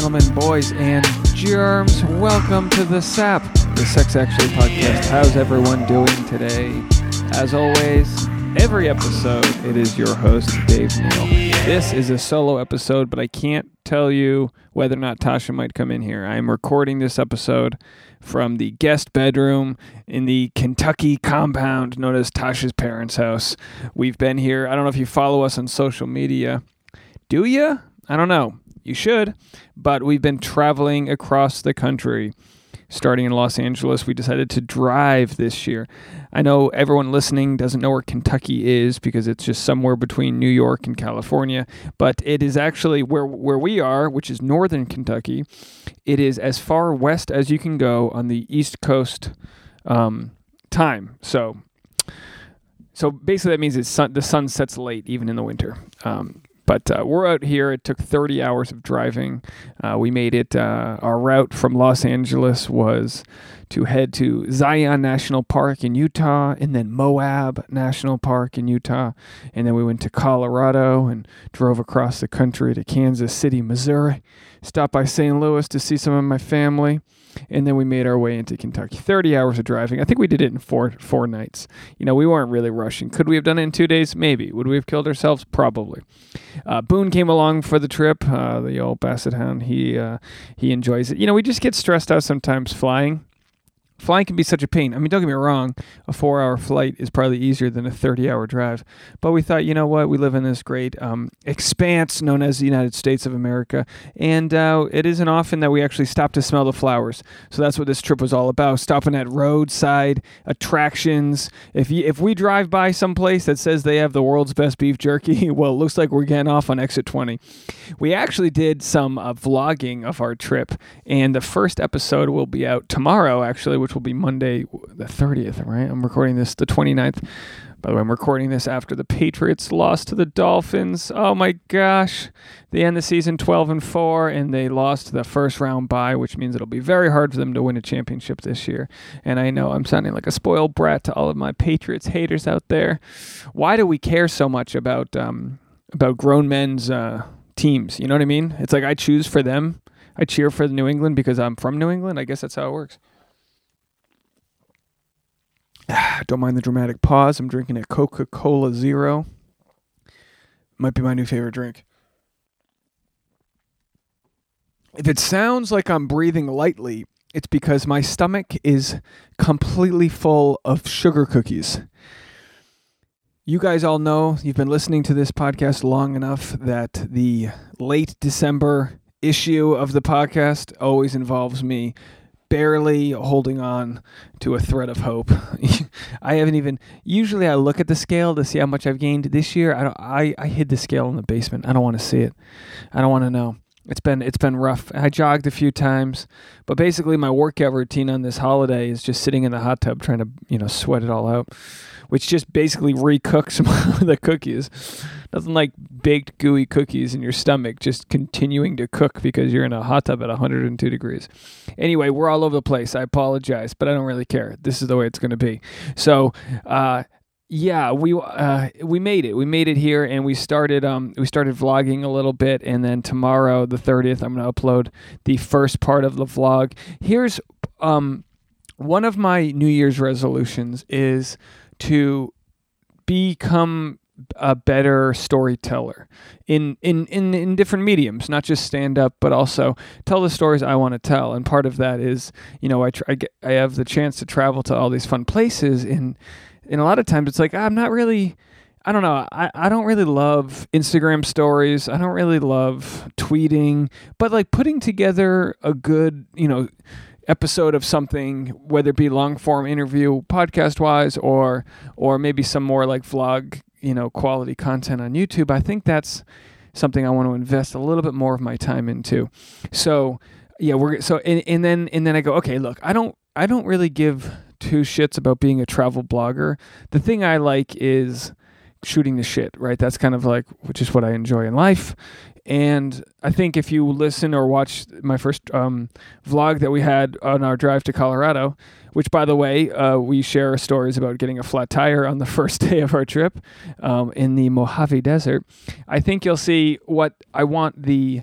Gentlemen, boys and germs, welcome to the SAP, the Sex Actually podcast. How's everyone doing today? As always, every episode, it is your host, Dave Neal. This is a solo episode, but I can't tell you whether or not Tasha might come in here. I am recording this episode from the guest bedroom in the Kentucky compound known as Tasha's parents' house. We've been here. I don't know if you follow us on social media. Do you? I don't know. You should. But we've been traveling across the country. Starting in Los Angeles, we decided to drive this year. I know everyone listening doesn't know where Kentucky is because it's just somewhere between New York and California, but it is actually where where we are, which is northern Kentucky. It is as far west as you can go on the East Coast um, time. So, so basically, that means sun, the sun sets late even in the winter. Um, but uh, we're out here. It took 30 hours of driving. Uh, we made it. Uh, our route from Los Angeles was to head to Zion National Park in Utah and then Moab National Park in Utah. And then we went to Colorado and drove across the country to Kansas City, Missouri. Stopped by St. Louis to see some of my family and then we made our way into Kentucky. Thirty hours of driving. I think we did it in four four nights. You know, we weren't really rushing. Could we have done it in two days? Maybe. Would we have killed ourselves? Probably. Uh, Boone came along for the trip. Uh, the old Basset Hound. He uh, he enjoys it. You know, we just get stressed out sometimes flying flying can be such a pain. I mean, don't get me wrong, a four hour flight is probably easier than a 30 hour drive. But we thought, you know what, we live in this great um, expanse known as the United States of America. And uh, it isn't often that we actually stop to smell the flowers. So that's what this trip was all about stopping at roadside attractions. If, you, if we drive by some place that says they have the world's best beef jerky, well, it looks like we're getting off on exit 20. We actually did some uh, vlogging of our trip. And the first episode will be out tomorrow, actually, which will be Monday the 30th, right? I'm recording this the 29th. By the way, I'm recording this after the Patriots lost to the Dolphins. Oh my gosh. They end the season 12 and 4 and they lost the first round bye, which means it'll be very hard for them to win a championship this year. And I know I'm sounding like a spoiled brat to all of my Patriots haters out there. Why do we care so much about um, about grown men's uh, teams? You know what I mean? It's like I choose for them. I cheer for New England because I'm from New England. I guess that's how it works. Don't mind the dramatic pause. I'm drinking a Coca Cola Zero. Might be my new favorite drink. If it sounds like I'm breathing lightly, it's because my stomach is completely full of sugar cookies. You guys all know, you've been listening to this podcast long enough that the late December issue of the podcast always involves me barely holding on to a thread of hope. I haven't even. Usually, I look at the scale to see how much I've gained this year. I don't. I I hid the scale in the basement. I don't want to see it. I don't want to know. It's been it's been rough. I jogged a few times, but basically my workout routine on this holiday is just sitting in the hot tub trying to you know sweat it all out, which just basically recooks the cookies. Nothing like baked gooey cookies in your stomach just continuing to cook because you're in a hot tub at 102 degrees. Anyway, we're all over the place. I apologize, but I don't really care. This is the way it's going to be. So. uh yeah, we uh, we made it. We made it here, and we started um we started vlogging a little bit, and then tomorrow, the thirtieth, I'm gonna upload the first part of the vlog. Here's um one of my New Year's resolutions is to become a better storyteller in, in, in, in different mediums, not just stand up, but also tell the stories I want to tell. And part of that is, you know, I, try, I, get, I have the chance to travel to all these fun places and and a lot of times it's like I'm not really I don't know. I, I don't really love Instagram stories. I don't really love tweeting, but like putting together a good, you know, episode of something, whether it be long form interview podcast wise or or maybe some more like vlog, you know, quality content on YouTube, I think that's something I want to invest a little bit more of my time into. So yeah, we're so and, and then and then I go, okay, look, I don't I don't really give two shits about being a travel blogger. The thing I like is shooting the shit, right? That's kind of like which is what I enjoy in life. And I think if you listen or watch my first um, vlog that we had on our drive to Colorado, which by the way, uh, we share stories about getting a flat tire on the first day of our trip um, in the Mojave Desert. I think you'll see what I want the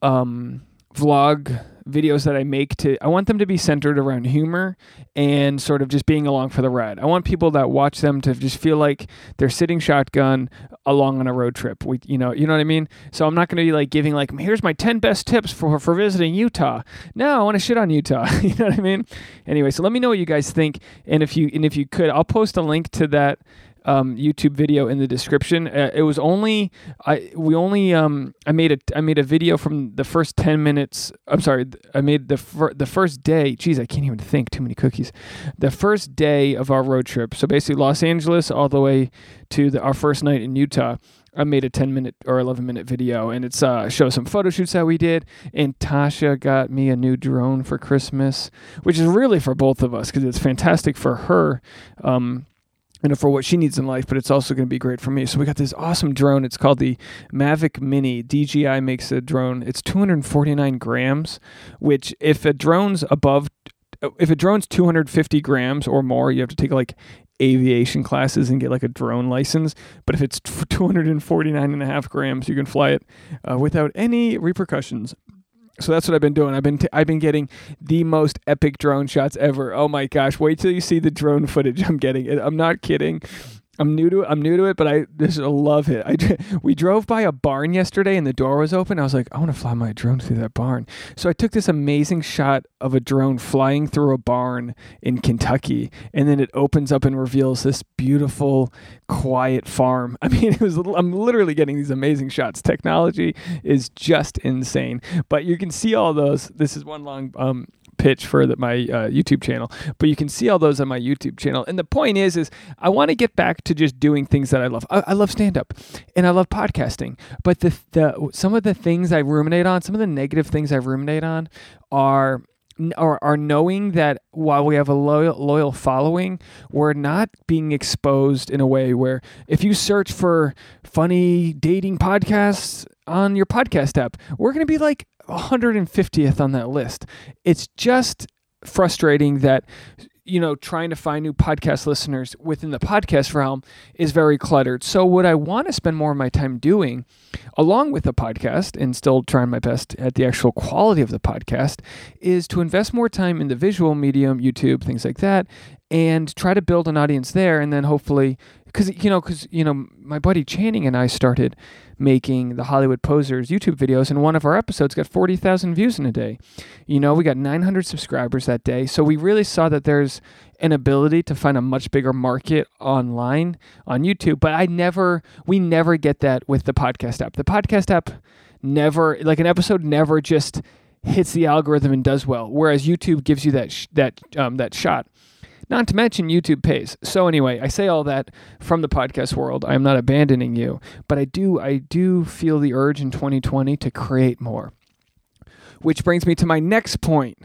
um, vlog videos that I make to I want them to be centered around humor and sort of just being along for the ride. I want people that watch them to just feel like they're sitting shotgun along on a road trip. We you know, you know what I mean? So I'm not going to be like giving like here's my 10 best tips for for visiting Utah. No, I want to shit on Utah. you know what I mean? Anyway, so let me know what you guys think and if you and if you could, I'll post a link to that um, YouTube video in the description. Uh, it was only I we only um, I made a I made a video from the first ten minutes. I'm sorry, I made the fir- the first day. Geez, I can't even think. Too many cookies. The first day of our road trip. So basically, Los Angeles all the way to the, our first night in Utah. I made a 10 minute or 11 minute video and it's uh shows some photo shoots that we did and Tasha got me a new drone for Christmas which is really for both of us because it's fantastic for her um know, for what she needs in life, but it's also going to be great for me. So we got this awesome drone. It's called the Mavic Mini. DJI makes a drone. It's 249 grams, which if a drone's above, if a drone's 250 grams or more, you have to take like aviation classes and get like a drone license. But if it's 249 and a half grams, you can fly it uh, without any repercussions so that's what I've been doing. I've been t- I've been getting the most epic drone shots ever. Oh my gosh! Wait till you see the drone footage I'm getting. I'm not kidding. I'm new to it. I'm new to it, but I just love it. I we drove by a barn yesterday and the door was open. I was like, I want to fly my drone through that barn. So I took this amazing shot of a drone flying through a barn in Kentucky, and then it opens up and reveals this beautiful, quiet farm. I mean, it was. I'm literally getting these amazing shots. Technology is just insane. But you can see all those. This is one long um, pitch for the, my uh, YouTube channel, but you can see all those on my YouTube channel. And the point is, is I want to get back to just doing things that I love. I, I love stand up, and I love podcasting. But the the some of the things I ruminate on, some of the negative things I ruminate on, are are, are knowing that while we have a loyal, loyal following, we're not being exposed in a way where if you search for funny dating podcasts on your podcast app, we're going to be like 150th on that list. It's just frustrating that you know trying to find new podcast listeners within the podcast realm is very cluttered. So what i want to spend more of my time doing along with the podcast and still trying my best at the actual quality of the podcast is to invest more time in the visual medium youtube things like that and try to build an audience there and then hopefully because you know because you know my buddy channing and i started making the Hollywood Posers YouTube videos, and one of our episodes got 40,000 views in a day. You know, we got 900 subscribers that day. So we really saw that there's an ability to find a much bigger market online on YouTube. But I never, we never get that with the podcast app. The podcast app never, like an episode never just hits the algorithm and does well, whereas YouTube gives you that sh- that um, that shot. Not to mention YouTube pays. So anyway, I say all that from the podcast world. I am not abandoning you, but I do I do feel the urge in 2020 to create more. Which brings me to my next point.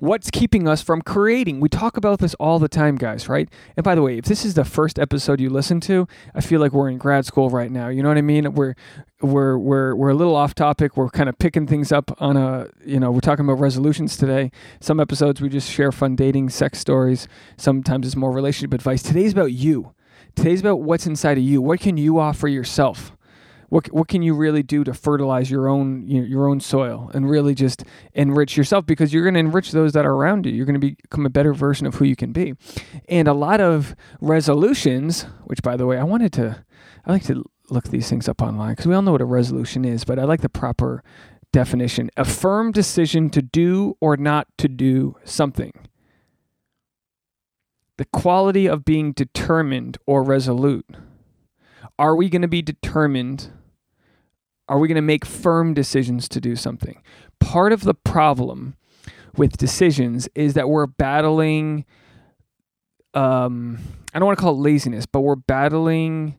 What's keeping us from creating? We talk about this all the time, guys, right? And by the way, if this is the first episode you listen to, I feel like we're in grad school right now. You know what I mean? We're we're we're we're a little off topic. We're kind of picking things up on a, you know, we're talking about resolutions today. Some episodes we just share fun dating, sex stories. Sometimes it's more relationship advice. Today's about you. Today's about what's inside of you. What can you offer yourself? What what can you really do to fertilize your own your own soil and really just enrich yourself because you're going to enrich those that are around you. You're going to become a better version of who you can be. And a lot of resolutions, which by the way, I wanted to I like to look these things up online because we all know what a resolution is, but I like the proper definition. A firm decision to do or not to do something. The quality of being determined or resolute. Are we going to be determined are we going to make firm decisions to do something? Part of the problem with decisions is that we're battling um, I don't want to call it laziness, but we're battling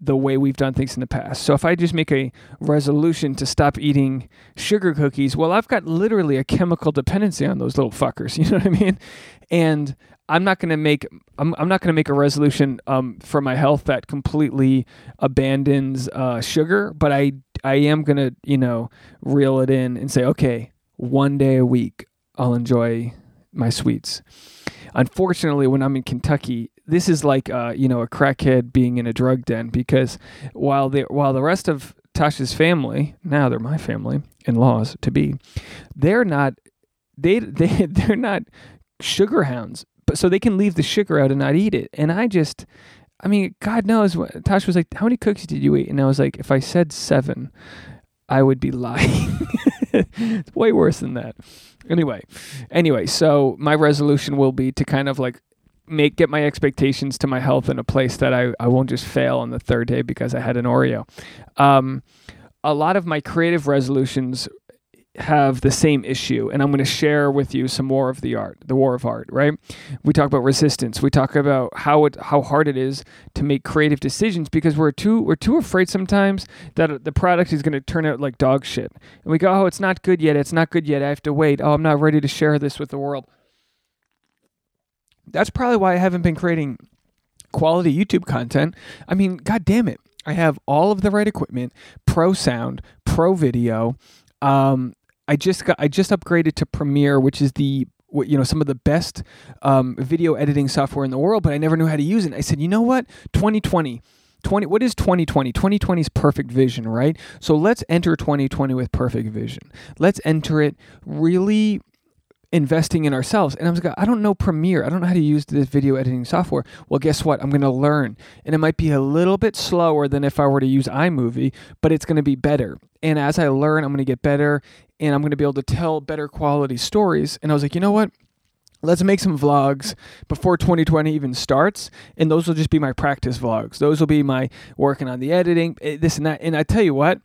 the way we've done things in the past. So if I just make a resolution to stop eating sugar cookies, well, I've got literally a chemical dependency on those little fuckers. You know what I mean? And I'm not going to make I'm, I'm not going to make a resolution um, for my health that completely abandons uh, sugar, but I I am going to you know reel it in and say okay, one day a week I'll enjoy my sweets. Unfortunately, when I'm in Kentucky, this is like uh, you know a crackhead being in a drug den because while the while the rest of Tasha's family, now they're my family, in laws to be, they're not they they they're not sugar hounds. But so they can leave the sugar out and not eat it. And I just I mean, God knows what Tasha was like, How many cookies did you eat? And I was like, if I said seven, I would be lying. it's way worse than that. Anyway, anyway, so my resolution will be to kind of like make get my expectations to my health in a place that I, I won't just fail on the third day because I had an Oreo. Um, a lot of my creative resolutions have the same issue and i'm going to share with you some more of the art the war of art right we talk about resistance we talk about how it how hard it is to make creative decisions because we're too we're too afraid sometimes that the product is going to turn out like dog shit and we go oh it's not good yet it's not good yet i have to wait oh i'm not ready to share this with the world that's probably why I haven't been creating quality YouTube content. I mean, god damn it. I have all of the right equipment, pro sound, pro video. Um, I just got I just upgraded to Premiere, which is the you know some of the best um, video editing software in the world, but I never knew how to use it. I said, you know what, 2020. 20 what is 2020 2020 is perfect vision right so let's enter 2020 with perfect vision let's enter it really investing in ourselves. And I was like, I don't know Premiere. I don't know how to use this video editing software. Well, guess what? I'm going to learn. And it might be a little bit slower than if I were to use iMovie, but it's going to be better. And as I learn, I'm going to get better and I'm going to be able to tell better quality stories. And I was like, you know what? Let's make some vlogs before 2020 even starts, and those will just be my practice vlogs. Those will be my working on the editing, eh, this and that. And I tell you what,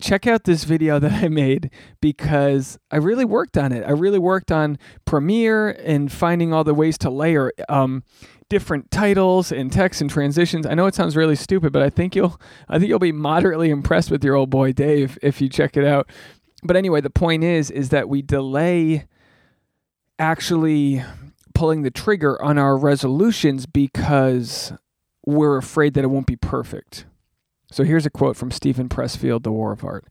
check out this video that I made because I really worked on it. I really worked on Premiere and finding all the ways to layer um, different titles and text and transitions. I know it sounds really stupid, but I think you'll I think you'll be moderately impressed with your old boy Dave if you check it out. But anyway, the point is is that we delay actually pulling the trigger on our resolutions because we're afraid that it won't be perfect. So here's a quote from Steven Pressfield, The War of Art.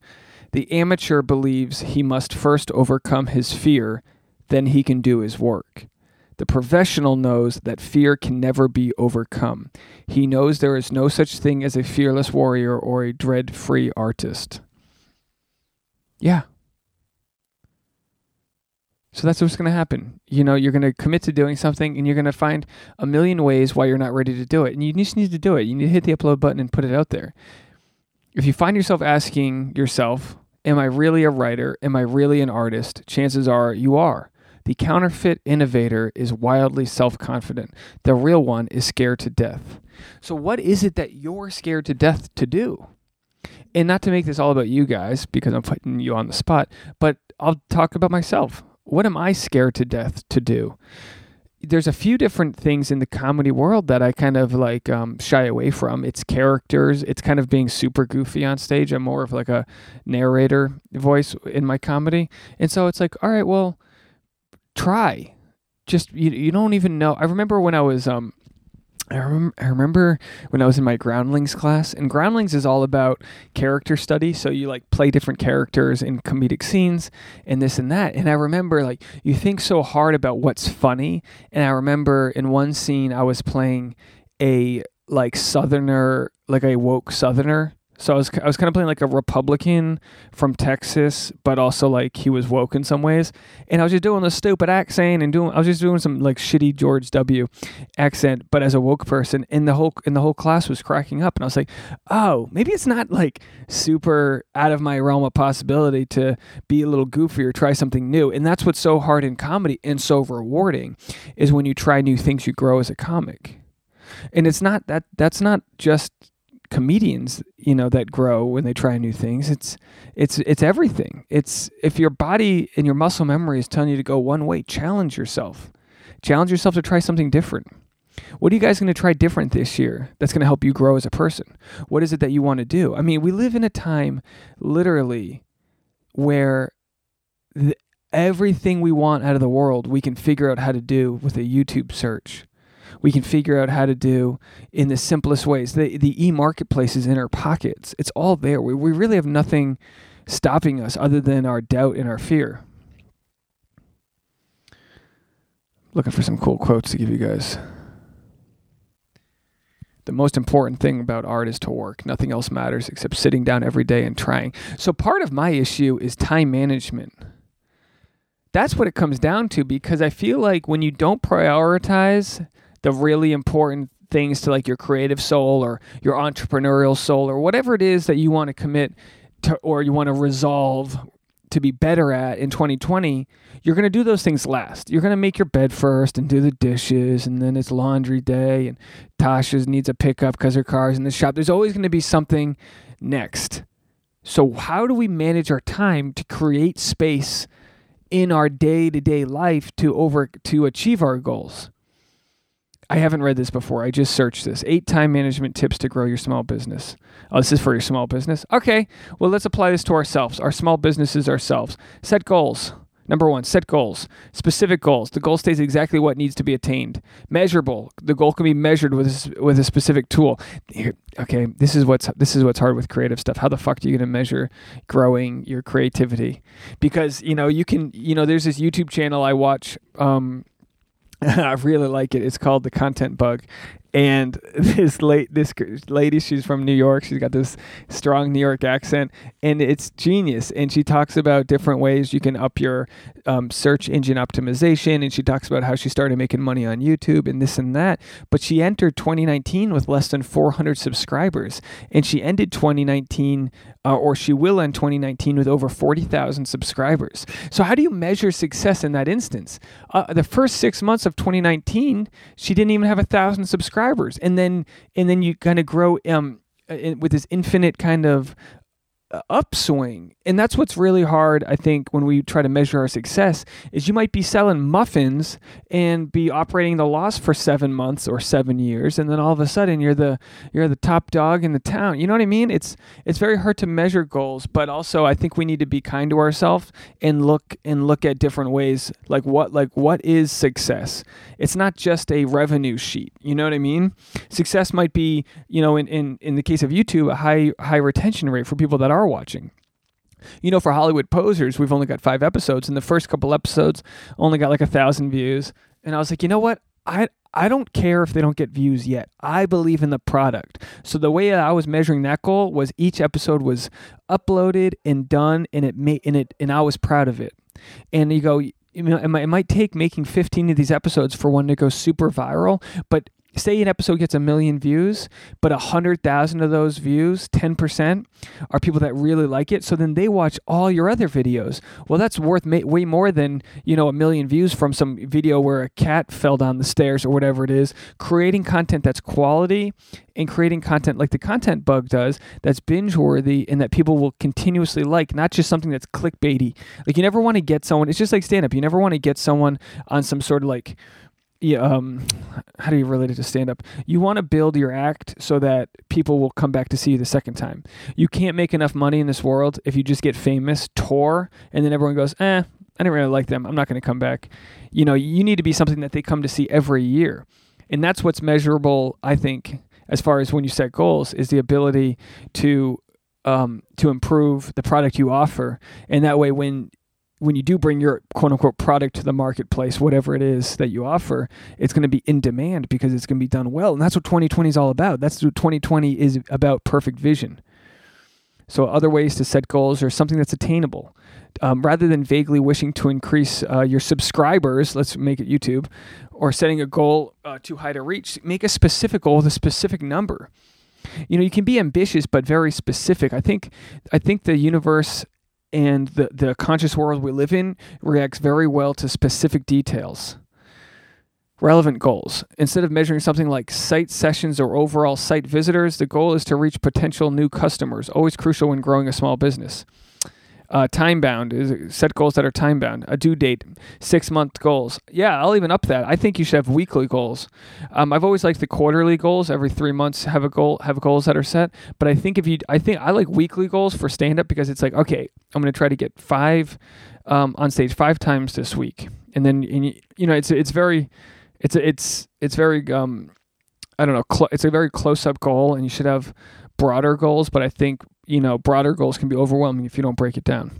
The amateur believes he must first overcome his fear, then he can do his work. The professional knows that fear can never be overcome. He knows there is no such thing as a fearless warrior or a dread free artist. Yeah, so that's what's going to happen. You know, you're going to commit to doing something and you're going to find a million ways why you're not ready to do it. And you just need to do it. You need to hit the upload button and put it out there. If you find yourself asking yourself, Am I really a writer? Am I really an artist? Chances are you are. The counterfeit innovator is wildly self confident. The real one is scared to death. So, what is it that you're scared to death to do? And not to make this all about you guys, because I'm putting you on the spot, but I'll talk about myself what am I scared to death to do? There's a few different things in the comedy world that I kind of like um, shy away from. It's characters. It's kind of being super goofy on stage. I'm more of like a narrator voice in my comedy, and so it's like, all right, well, try. Just you, you don't even know. I remember when I was um, I remember, I remember when I was in my groundlings class, and groundlings is all about character study. So you like play different characters in comedic scenes and this and that. And I remember like you think so hard about what's funny. And I remember in one scene I was playing a like southerner, like a woke southerner so I was I was kind of playing like a Republican from Texas, but also like he was woke in some ways. And I was just doing the stupid accent and doing I was just doing some like shitty George W. accent, but as a woke person. And the whole and the whole class was cracking up. And I was like, oh, maybe it's not like super out of my realm of possibility to be a little goofy or try something new. And that's what's so hard in comedy and so rewarding is when you try new things, you grow as a comic. And it's not that that's not just comedians you know that grow when they try new things it's it's it's everything. It's if your body and your muscle memory is telling you to go one way challenge yourself. Challenge yourself to try something different. What are you guys going to try different this year that's going to help you grow as a person? What is it that you want to do? I mean we live in a time literally where the, everything we want out of the world we can figure out how to do with a youtube search we can figure out how to do in the simplest ways. The the e marketplace is in our pockets. It's all there. We we really have nothing stopping us other than our doubt and our fear. Looking for some cool quotes to give you guys. The most important thing about art is to work. Nothing else matters except sitting down every day and trying. So part of my issue is time management. That's what it comes down to because I feel like when you don't prioritize the really important things to like your creative soul or your entrepreneurial soul or whatever it is that you want to commit to or you want to resolve to be better at in 2020, you're going to do those things last. You're going to make your bed first and do the dishes, and then it's laundry day, and Tasha needs a pickup because her car's in the shop. There's always going to be something next. So, how do we manage our time to create space in our day to day life to over to achieve our goals? I haven't read this before. I just searched this. Eight time management tips to grow your small business. Oh, this is for your small business? Okay. Well, let's apply this to ourselves, our small businesses ourselves. Set goals. Number one, set goals. Specific goals. The goal states exactly what needs to be attained. Measurable. The goal can be measured with a, with a specific tool. Here, okay, this is what's this is what's hard with creative stuff. How the fuck are you going to measure growing your creativity? Because you know you can you know there's this YouTube channel I watch. Um, I really like it. It's called the Content Bug, and this late this lady she's from new york. She's got this strong new york accent and it's genius. And she talks about different ways you can up your um, search engine optimization and she talks about how she started making money on youtube and this and that. But she entered 2019 with less than 400 subscribers and she ended 2019 uh, or she will end 2019 with over 40,000 subscribers. So how do you measure success in that instance? Uh, the first six months of 2019 she didn't even have a thousand subscribers. And then and then you kind of grow um in, with this infinite kind of uh, upswing. And that's what's really hard i think when we try to measure our success is you might be selling muffins and be operating the loss for seven months or seven years and then all of a sudden you're the you're the top dog in the town. You know what i mean? It's it's very hard to measure goals but also i think we need to be kind to ourselves and look and look at different ways like what like what is success? It's not just a revenue sheet. You know what i mean? Success might be you know in in, in the case of youtube a high high retention rate for people that are watching you know, for Hollywood Posers, we've only got five episodes, and the first couple episodes only got like a thousand views. And I was like, you know what? I I don't care if they don't get views yet. I believe in the product. So the way I was measuring that goal was each episode was uploaded and done, and it made and it and I was proud of it. And you go, you know, it might take making 15 of these episodes for one to go super viral, but say an episode gets a million views, but a hundred thousand of those views, ten percent, are people that really like it. So then they watch all your other videos. Well, that's worth ma- way more than you know a million views from some video where a cat fell down the stairs or whatever it is. Creating content that's quality and creating content like the content bug does, that's binge worthy and that people will continuously like, not just something that's clickbaity. Like you never want to get someone. It's just like stand up. You never want to get someone on some sort of like yeah, um, how do you relate it to stand up? You want to build your act so that people will come back to see you the second time. You can't make enough money in this world if you just get famous, tour, and then everyone goes, eh, I didn't really like them. I'm not going to come back. You know, you need to be something that they come to see every year. And that's what's measurable, I think, as far as when you set goals, is the ability to um, to improve the product you offer. And that way, when when you do bring your quote unquote product to the marketplace, whatever it is that you offer, it's going to be in demand because it's going to be done well. And that's what 2020 is all about. That's what 2020 is about perfect vision. So, other ways to set goals are something that's attainable. Um, rather than vaguely wishing to increase uh, your subscribers, let's make it YouTube, or setting a goal uh, too high to reach, make a specific goal with a specific number. You know, you can be ambitious but very specific. I think, I think the universe and the, the conscious world we live in reacts very well to specific details. Relevant goals. Instead of measuring something like site sessions or overall site visitors, the goal is to reach potential new customers, always crucial when growing a small business. Uh, time bound is set goals that are time bound. A due date, six month goals. Yeah, I'll even up that. I think you should have weekly goals. Um, I've always liked the quarterly goals. Every three months, have a goal, have goals that are set. But I think if you, I think I like weekly goals for stand up because it's like, okay, I'm going to try to get five um, on stage five times this week, and then and you, you know it's it's very, it's it's it's very um, I don't know, cl- it's a very close up goal, and you should have broader goals. But I think you know, broader goals can be overwhelming if you don't break it down.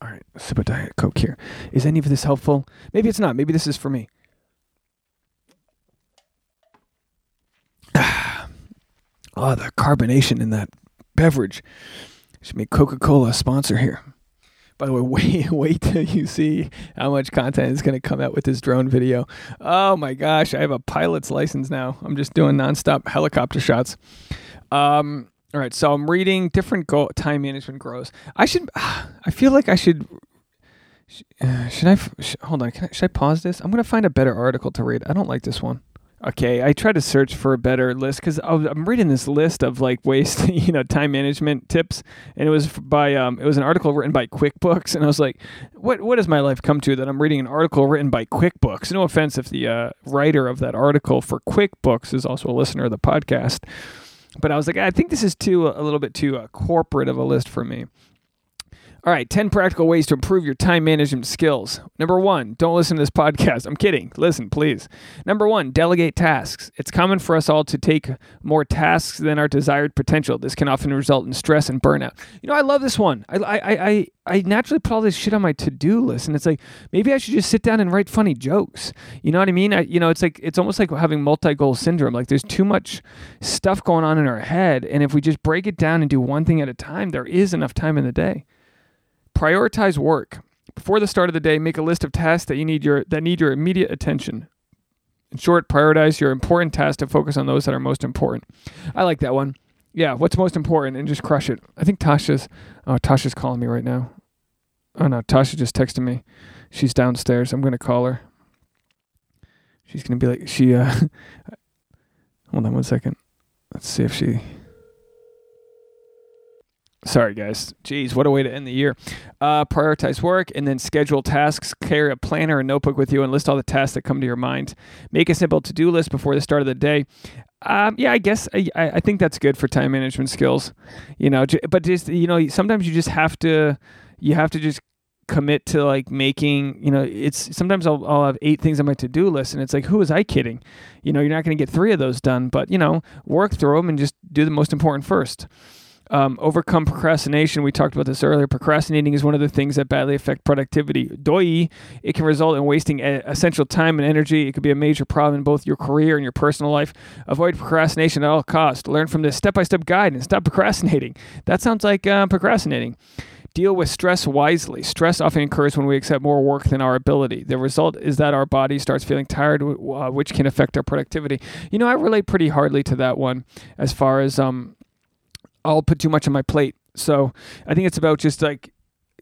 All right, sip Diet Coke here. Is any of this helpful? Maybe it's not. Maybe this is for me. Ah, Oh, the carbonation in that beverage. Should make Coca Cola a sponsor here. By the way, wait, wait till you see how much content is going to come out with this drone video. Oh my gosh, I have a pilot's license now. I'm just doing nonstop helicopter shots. Um, all right, so I'm reading different time management grows. I should, I feel like I should. Uh, should I? Hold on. I, should I pause this? I'm gonna find a better article to read. I don't like this one. Okay, I tried to search for a better list because I'm reading this list of like ways to, you know, time management tips, and it was by um, it was an article written by QuickBooks, and I was like, what what has my life come to that I'm reading an article written by QuickBooks? No offense if the uh, writer of that article for QuickBooks is also a listener of the podcast, but I was like, I think this is too a little bit too uh, corporate of a list for me. All right, 10 practical ways to improve your time management skills. Number one, don't listen to this podcast. I'm kidding. Listen, please. Number one, delegate tasks. It's common for us all to take more tasks than our desired potential. This can often result in stress and burnout. You know, I love this one. I, I, I, I naturally put all this shit on my to do list, and it's like maybe I should just sit down and write funny jokes. You know what I mean? I, you know, it's like it's almost like having multi goal syndrome. Like there's too much stuff going on in our head, and if we just break it down and do one thing at a time, there is enough time in the day. Prioritize work. Before the start of the day, make a list of tasks that you need your that need your immediate attention. In short, prioritize your important tasks to focus on those that are most important. I like that one. Yeah, what's most important and just crush it. I think Tasha's oh Tasha's calling me right now. Oh no, Tasha just texted me. She's downstairs. I'm gonna call her. She's gonna be like she uh hold on one second. Let's see if she Sorry, guys. Jeez, what a way to end the year. Uh, prioritize work and then schedule tasks. Carry a planner and notebook with you and list all the tasks that come to your mind. Make a simple to do list before the start of the day. Um, yeah, I guess I, I think that's good for time management skills. You know, but just you know, sometimes you just have to you have to just commit to like making you know it's sometimes I'll, I'll have eight things on my to-do list and it's like who was i kidding you know you're not going to get three of those done but you know work through them and just do the most important first um, overcome procrastination. We talked about this earlier. Procrastinating is one of the things that badly affect productivity. Doi, it can result in wasting essential time and energy. It could be a major problem in both your career and your personal life. Avoid procrastination at all costs. Learn from this step-by-step guide and stop procrastinating. That sounds like uh, procrastinating. Deal with stress wisely. Stress often occurs when we accept more work than our ability. The result is that our body starts feeling tired, uh, which can affect our productivity. You know, I relate pretty hardly to that one as far as um, I'll put too much on my plate. So I think it's about just like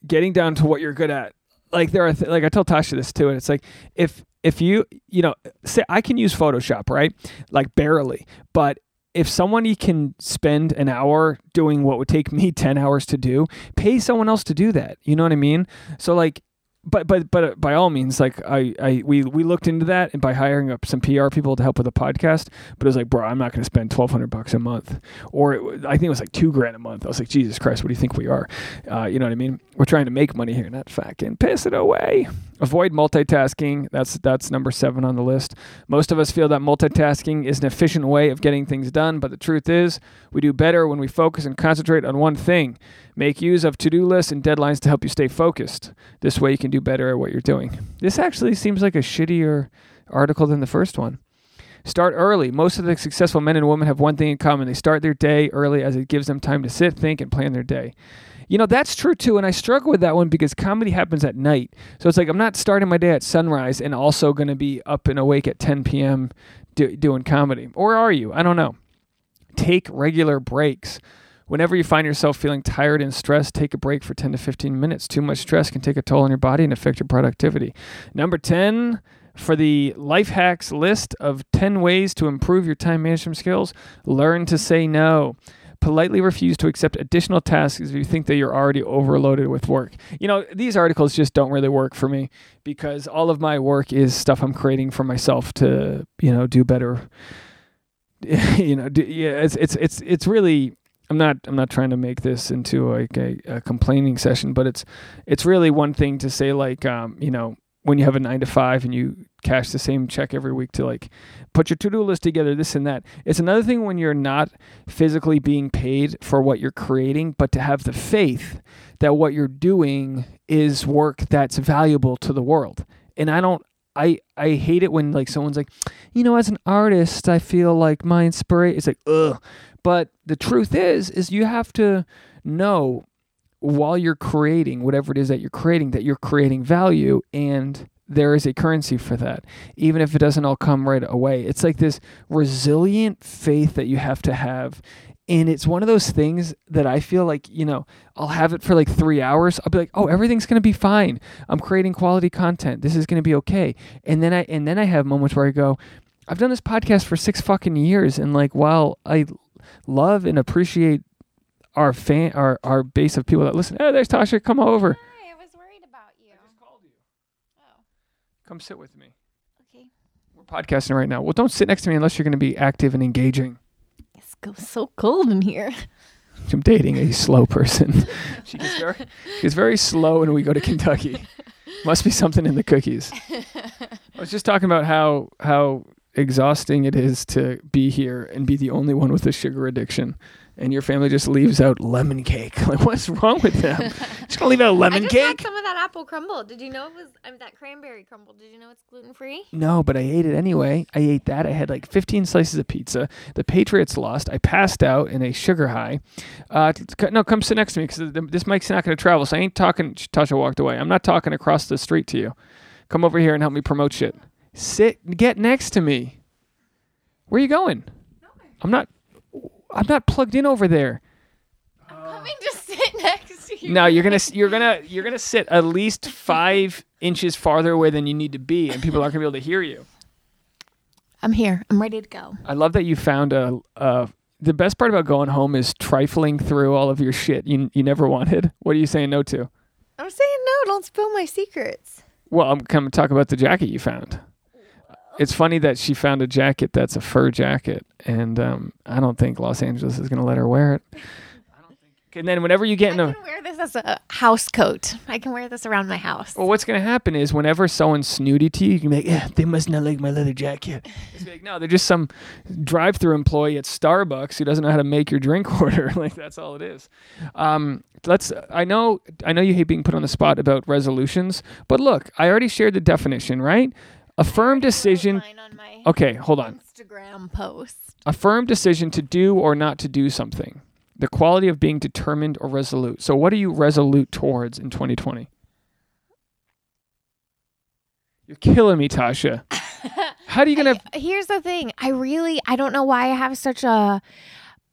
getting down to what you're good at. Like there are th- like I tell Tasha this too, and it's like if if you you know say I can use Photoshop right, like barely, but if somebody can spend an hour doing what would take me 10 hours to do, pay someone else to do that. You know what I mean? So like but but but by all means, like I, I we we looked into that and by hiring up some PR people to help with the podcast. But it was like, bro, I'm not going to spend twelve hundred bucks a month, or it, I think it was like two grand a month. I was like, Jesus Christ, what do you think we are? Uh, you know what I mean? We're trying to make money here, not fucking piss it away. Avoid multitasking. That's that's number seven on the list. Most of us feel that multitasking is an efficient way of getting things done, but the truth is, we do better when we focus and concentrate on one thing. Make use of to-do lists and deadlines to help you stay focused. This way, you can do better at what you're doing. This actually seems like a shittier article than the first one. Start early. Most of the successful men and women have one thing in common. They start their day early as it gives them time to sit, think, and plan their day. You know, that's true too. And I struggle with that one because comedy happens at night. So it's like I'm not starting my day at sunrise and also going to be up and awake at 10 p.m. Do, doing comedy. Or are you? I don't know. Take regular breaks. Whenever you find yourself feeling tired and stressed, take a break for 10 to 15 minutes. Too much stress can take a toll on your body and affect your productivity. Number 10, for the life hacks list of 10 ways to improve your time management skills, learn to say no politely refuse to accept additional tasks if you think that you're already overloaded with work. You know, these articles just don't really work for me because all of my work is stuff I'm creating for myself to, you know, do better. you know, do, yeah, it's it's it's it's really I'm not I'm not trying to make this into like a, a, complaining session, but it's it's really one thing to say like um, you know when you have a nine to five and you cash the same check every week to like put your to-do list together this and that it's another thing when you're not physically being paid for what you're creating but to have the faith that what you're doing is work that's valuable to the world and i don't I I hate it when like someone's like, you know, as an artist, I feel like my inspiration. is like ugh. But the truth is, is you have to know while you're creating whatever it is that you're creating that you're creating value and there is a currency for that even if it doesn't all come right away it's like this resilient faith that you have to have and it's one of those things that I feel like, you know, I'll have it for like three hours. I'll be like, oh, everything's gonna be fine. I'm creating quality content. This is gonna be okay. And then I and then I have moments where I go, I've done this podcast for six fucking years, and like while I love and appreciate our fan our, our base of people that listen, oh, there's Tasha, come over. Hi, I was worried about you. I just called you. Oh, Come sit with me. okay. We're podcasting right now. Well, don't sit next to me unless you're gonna be active and engaging. It's go- so cold in here. I'm dating a slow person. she gets very, she gets very slow when we go to Kentucky. Must be something in the cookies. I was just talking about how how exhausting it is to be here and be the only one with a sugar addiction, and your family just leaves out lemon cake. Like, what's wrong with them? just gonna leave out I lemon just had cake? some of that apple crumble. Did you know it was um, that cranberry crumble? Did you know it's gluten free? No, but I ate it anyway. I ate that. I had like 15 slices of pizza. The Patriots lost. I passed out in a sugar high. Uh, no, come sit next to me because this mic's not to travel. So I ain't talking. Tasha walked away. I'm not talking across the street to you. Come over here and help me promote shit. Sit. Get next to me. Where are you going? I'm not. I'm not plugged in over there. I'm coming to sit next to you. No, you're gonna you're gonna you're gonna sit at least five inches farther away than you need to be, and people aren't gonna be able to hear you. I'm here. I'm ready to go. I love that you found a. a the best part about going home is trifling through all of your shit you you never wanted. What are you saying no to? I'm saying no. Don't spill my secrets. Well, I'm coming to talk about the jacket you found. It's funny that she found a jacket that's a fur jacket, and um, I don't think Los Angeles is going to let her wear it. And then whenever you get in I a can wear this as a house coat. I can wear this around my house. Well, what's going to happen is whenever someone's snooty to you, you can be like, yeah, they must not like my leather jacket. It's like, no, they're just some drive through employee at Starbucks who doesn't know how to make your drink order. like, that's all it is. Um, let's, I know, I know you hate being put on the spot about resolutions, but look, I already shared the definition, right? A firm decision. Mine on my Okay, hold on. Instagram post. A firm decision to do or not to do something. The quality of being determined or resolute. So, what are you resolute towards in 2020? You're killing me, Tasha. How are you gonna? Here's the thing. I really I don't know why I have such a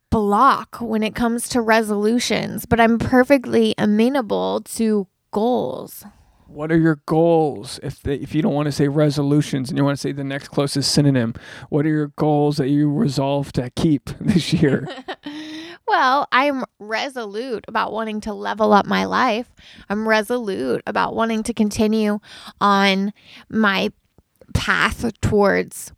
block when it comes to resolutions, but I'm perfectly amenable to goals. What are your goals? If they, if you don't want to say resolutions and you want to say the next closest synonym, what are your goals that you resolve to keep this year? Well, I'm resolute about wanting to level up my life. I'm resolute about wanting to continue on my path towards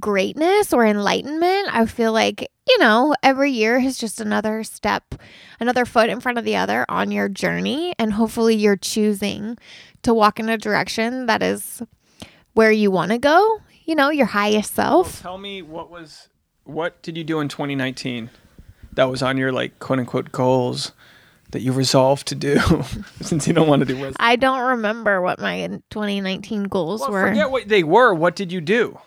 greatness or enlightenment. I feel like, you know, every year is just another step, another foot in front of the other on your journey. And hopefully you're choosing to walk in a direction that is where you want to go, you know, your highest self. Tell me what was what did you do in 2019 that was on your like quote unquote goals that you resolved to do since you don't want to do resolutions. I don't remember what my 2019 goals Well, were. forget what they were. What did you do?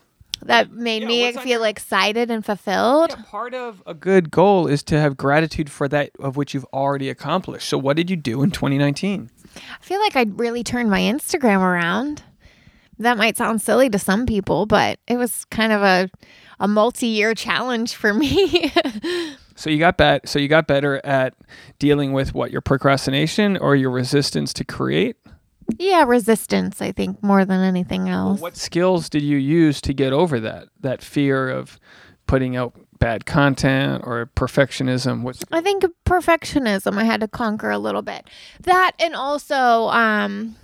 That made me feel your- excited and fulfilled. Part of a good goal is to have gratitude for that of which you've already accomplished. So, what did you do in 2019? I feel like I really turned my Instagram around. That might sound silly to some people, but it was kind of a a multi-year challenge for me. So you got bet. So you got better at dealing with what your procrastination or your resistance to create. Yeah, resistance, I think, more than anything else. What skills did you use to get over that that fear of putting out bad content or perfectionism? What's I think perfectionism I had to conquer a little bit. That and also um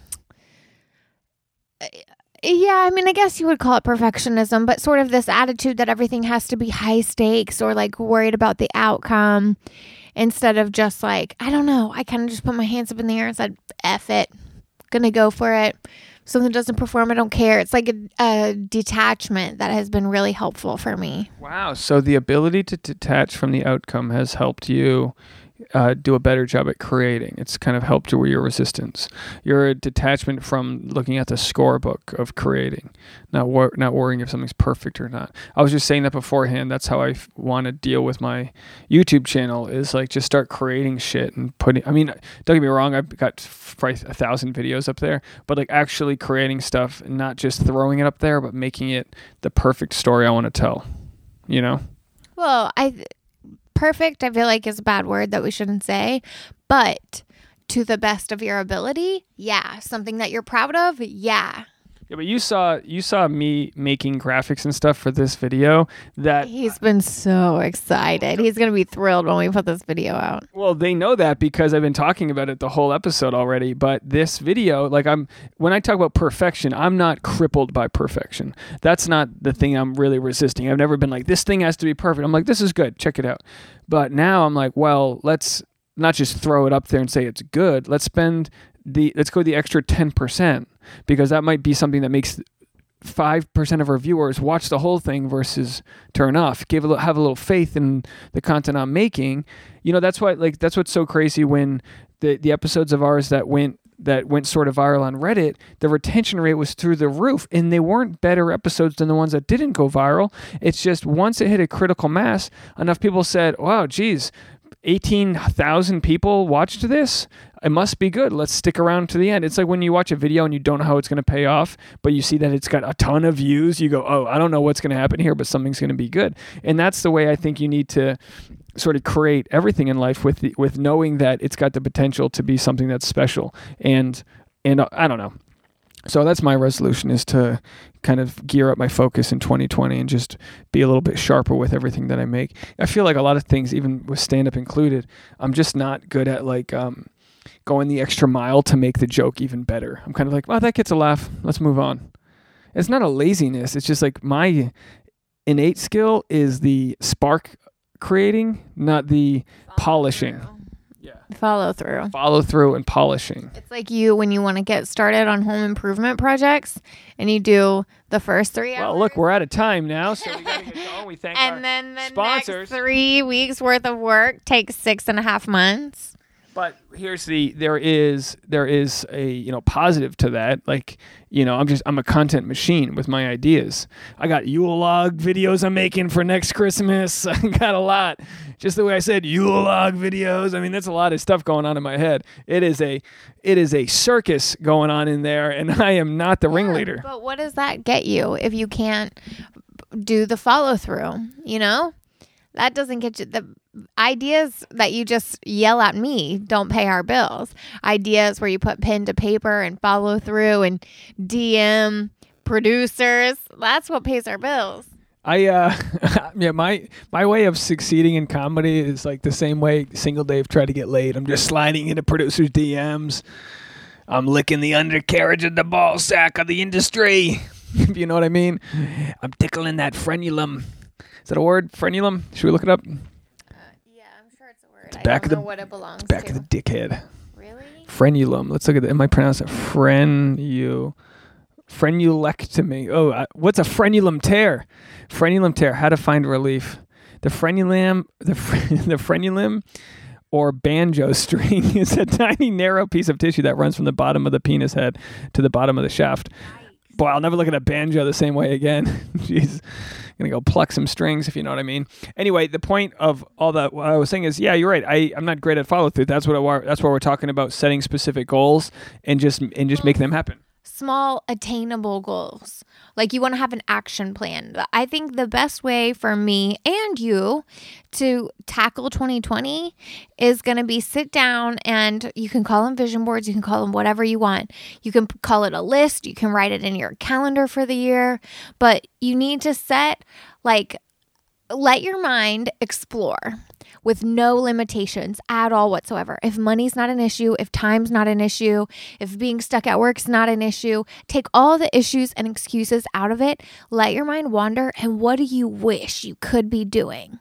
yeah, I mean I guess you would call it perfectionism, but sort of this attitude that everything has to be high stakes or like worried about the outcome instead of just like, I don't know, I kind of just put my hands up in the air and said, F it. Gonna go for it. If something doesn't perform, I don't care. It's like a, a detachment that has been really helpful for me. wow. So the ability to detach from the outcome has helped you uh, do a better job at creating. It's kind of helped your your resistance, your detachment from looking at the scorebook of creating, not wor- not worrying if something's perfect or not. I was just saying that beforehand. That's how I f- want to deal with my YouTube channel. Is like just start creating shit and putting. I mean, don't get me wrong. I've got probably a thousand videos up there, but like actually creating stuff, and not just throwing it up there, but making it the perfect story I want to tell. You know. Well, I perfect. I feel like is a bad word that we shouldn't say, but to the best of your ability, yeah. Something that you're proud of, yeah. Yeah, but you saw you saw me making graphics and stuff for this video that He's been so excited. He's gonna be thrilled when we put this video out. well they know that because I've been talking about it the whole episode already but this video like I'm when I talk about perfection I'm not crippled by perfection. That's not the thing I'm really resisting. I've never been like this thing has to be perfect. I'm like this is good. Check it out. But now I'm like well let's not just throw it up there and say it's good. Let's spend the let's go the extra 10% because that might be something that makes five percent of our viewers watch the whole thing versus turn off. Give a little, have a little faith in the content I'm making. You know, that's why like that's what's so crazy when the the episodes of ours that went that went sort of viral on Reddit, the retention rate was through the roof, and they weren't better episodes than the ones that didn't go viral. It's just once it hit a critical mass, enough people said, "Wow, geez." 18,000 people watched this. It must be good. Let's stick around to the end. It's like when you watch a video and you don't know how it's going to pay off, but you see that it's got a ton of views. You go, oh, I don't know what's going to happen here, but something's going to be good. And that's the way I think you need to sort of create everything in life with the, with knowing that it's got the potential to be something that's special. And and uh, I don't know. So that's my resolution is to kind of gear up my focus in 2020 and just be a little bit sharper with everything that I make. I feel like a lot of things, even with stand up included, I'm just not good at like um, going the extra mile to make the joke even better. I'm kind of like, well, that gets a laugh. Let's move on. It's not a laziness. It's just like my innate skill is the spark creating, not the polishing. Follow through. Follow through and polishing. It's like you when you want to get started on home improvement projects and you do the first three Well, hours. look, we're out of time now, so we gotta get going. We thank our and then the sponsors. next three weeks worth of work takes six and a half months. But here's the there is there is a you know positive to that. Like you know I'm just I'm a content machine with my ideas. I got Yule log videos I'm making for next Christmas. I got a lot. Just the way I said Yule log videos. I mean that's a lot of stuff going on in my head. It is a it is a circus going on in there, and I am not the ringleader. But what does that get you if you can't do the follow through? You know, that doesn't get you the ideas that you just yell at me don't pay our bills. Ideas where you put pen to paper and follow through and DM producers. That's what pays our bills. I uh yeah my my way of succeeding in comedy is like the same way single Dave tried to get laid. I'm just sliding into producers' DMs. I'm licking the undercarriage of the ball sack of the industry. you know what I mean. I'm tickling that frenulum. Is that a word? Frenulum? Should we look it up? Yeah, I'm sure it's. I back don't of know the- what it belongs Back to. of the dickhead. really? Frenulum. Let's look at it. Am I pronouncing it? Frenu. Frenulectomy. Oh, uh, what's a frenulum tear? Frenulum tear. How to find relief. The frenulum, the, fre- the frenulum or banjo string is a tiny narrow piece of tissue that runs from the bottom of the penis head to the bottom of the shaft. Boy, I'll never look at a banjo the same way again. Jeez. Gonna go pluck some strings if you know what I mean. Anyway, the point of all that what I was saying is, yeah, you're right. I'm not great at follow through. That's what I, that's why we're talking about setting specific goals and just and just make them happen. small attainable goals. Like you want to have an action plan. I think the best way for me and you to tackle 2020 is going to be sit down and you can call them vision boards, you can call them whatever you want. You can call it a list, you can write it in your calendar for the year, but you need to set like let your mind explore with no limitations at all whatsoever. If money's not an issue, if time's not an issue, if being stuck at work's not an issue, take all the issues and excuses out of it. Let your mind wander. And what do you wish you could be doing?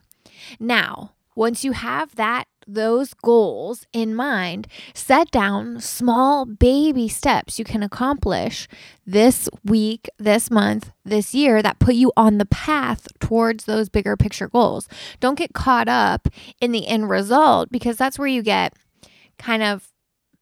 Now, once you have that those goals in mind, set down small baby steps you can accomplish this week, this month, this year that put you on the path towards those bigger picture goals. Don't get caught up in the end result because that's where you get kind of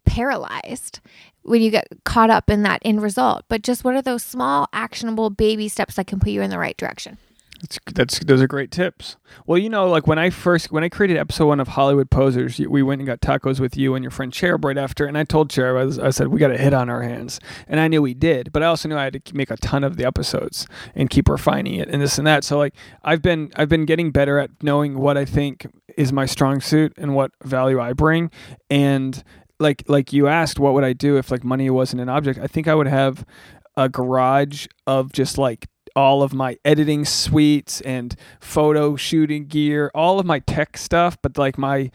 paralyzed when you get caught up in that end result. But just what are those small, actionable baby steps that can put you in the right direction? That's, that's those are great tips. Well, you know, like when I first when I created episode one of Hollywood Posers, we went and got tacos with you and your friend Cherub right after, and I told Cherub I, was, I said we got a hit on our hands, and I knew we did, but I also knew I had to make a ton of the episodes and keep refining it and this and that. So like I've been I've been getting better at knowing what I think is my strong suit and what value I bring, and like like you asked, what would I do if like money wasn't an object? I think I would have a garage of just like all of my editing suites and photo shooting gear, all of my tech stuff, but like my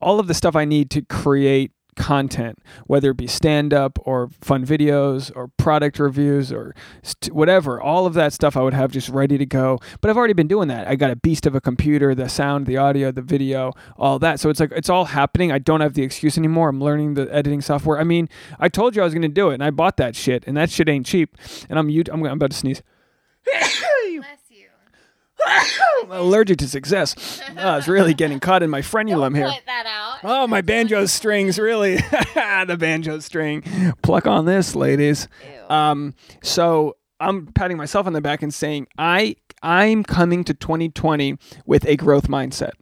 all of the stuff I need to create content, whether it be stand up or fun videos or product reviews or st- whatever. All of that stuff I would have just ready to go. But I've already been doing that. I got a beast of a computer, the sound, the audio, the video, all that. So it's like it's all happening. I don't have the excuse anymore. I'm learning the editing software. I mean, I told you I was going to do it and I bought that shit and that shit ain't cheap. And I'm I'm, I'm about to sneeze. Bless you. I'm allergic to success. Oh, it's really getting caught in my frenulum here. Put that out. Oh, my banjo strings, really. the banjo string. Pluck on this, ladies. Ew. Um, so I'm patting myself on the back and saying, I I'm coming to 2020 with a growth mindset.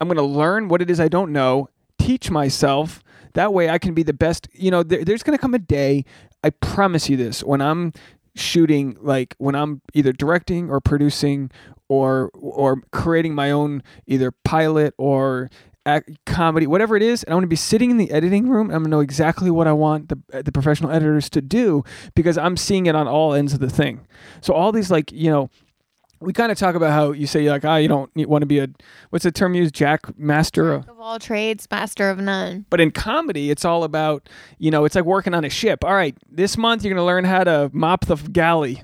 I'm gonna learn what it is I don't know, teach myself. That way I can be the best. You know, there, there's gonna come a day, I promise you this, when I'm shooting like when I'm either directing or producing or or creating my own either pilot or comedy, whatever it is, and I'm going to be sitting in the editing room. I'm going to know exactly what I want the uh, the professional editors to do because I'm seeing it on all ends of the thing. So all these like you know. We kind of talk about how you say like ah you don't want to be a what's the term used jack master of Jack of all trades, master of none. but in comedy, it's all about, you know, it's like working on a ship. All right, this month you're going to learn how to mop the galley.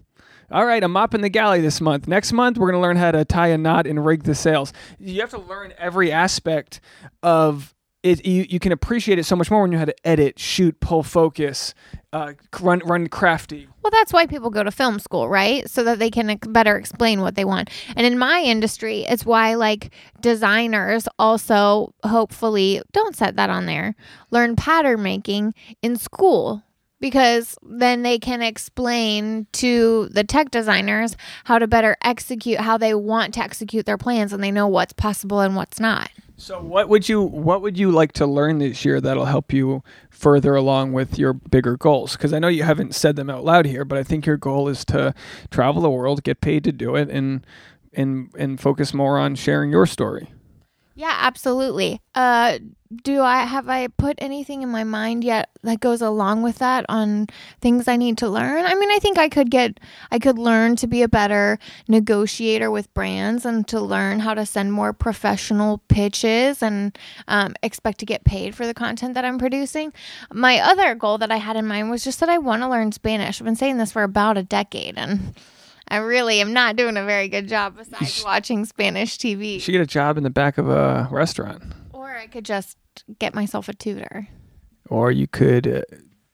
All right, I'm mopping the galley this month. Next month, we're going to learn how to tie a knot and rig the sails. You have to learn every aspect of it. You, you can appreciate it so much more when you know how to edit, shoot, pull focus, uh, run, run crafty. Well, that's why people go to film school, right? So that they can better explain what they want. And in my industry, it's why like designers also hopefully don't set that on there. Learn pattern making in school because then they can explain to the tech designers how to better execute how they want to execute their plans and they know what's possible and what's not. So what would you what would you like to learn this year that'll help you further along with your bigger goals? Because I know you haven't said them out loud here, but I think your goal is to travel the world, get paid to do it, and and and focus more on sharing your story. Yeah, absolutely. Uh do I have I put anything in my mind yet that goes along with that on things I need to learn? I mean, I think I could get I could learn to be a better negotiator with brands and to learn how to send more professional pitches and um, expect to get paid for the content that I'm producing. My other goal that I had in mind was just that I want to learn Spanish. I've been saying this for about a decade and I really am not doing a very good job besides watching Spanish TV. You should get a job in the back of a restaurant, Or I could just get myself a tutor. or you could uh,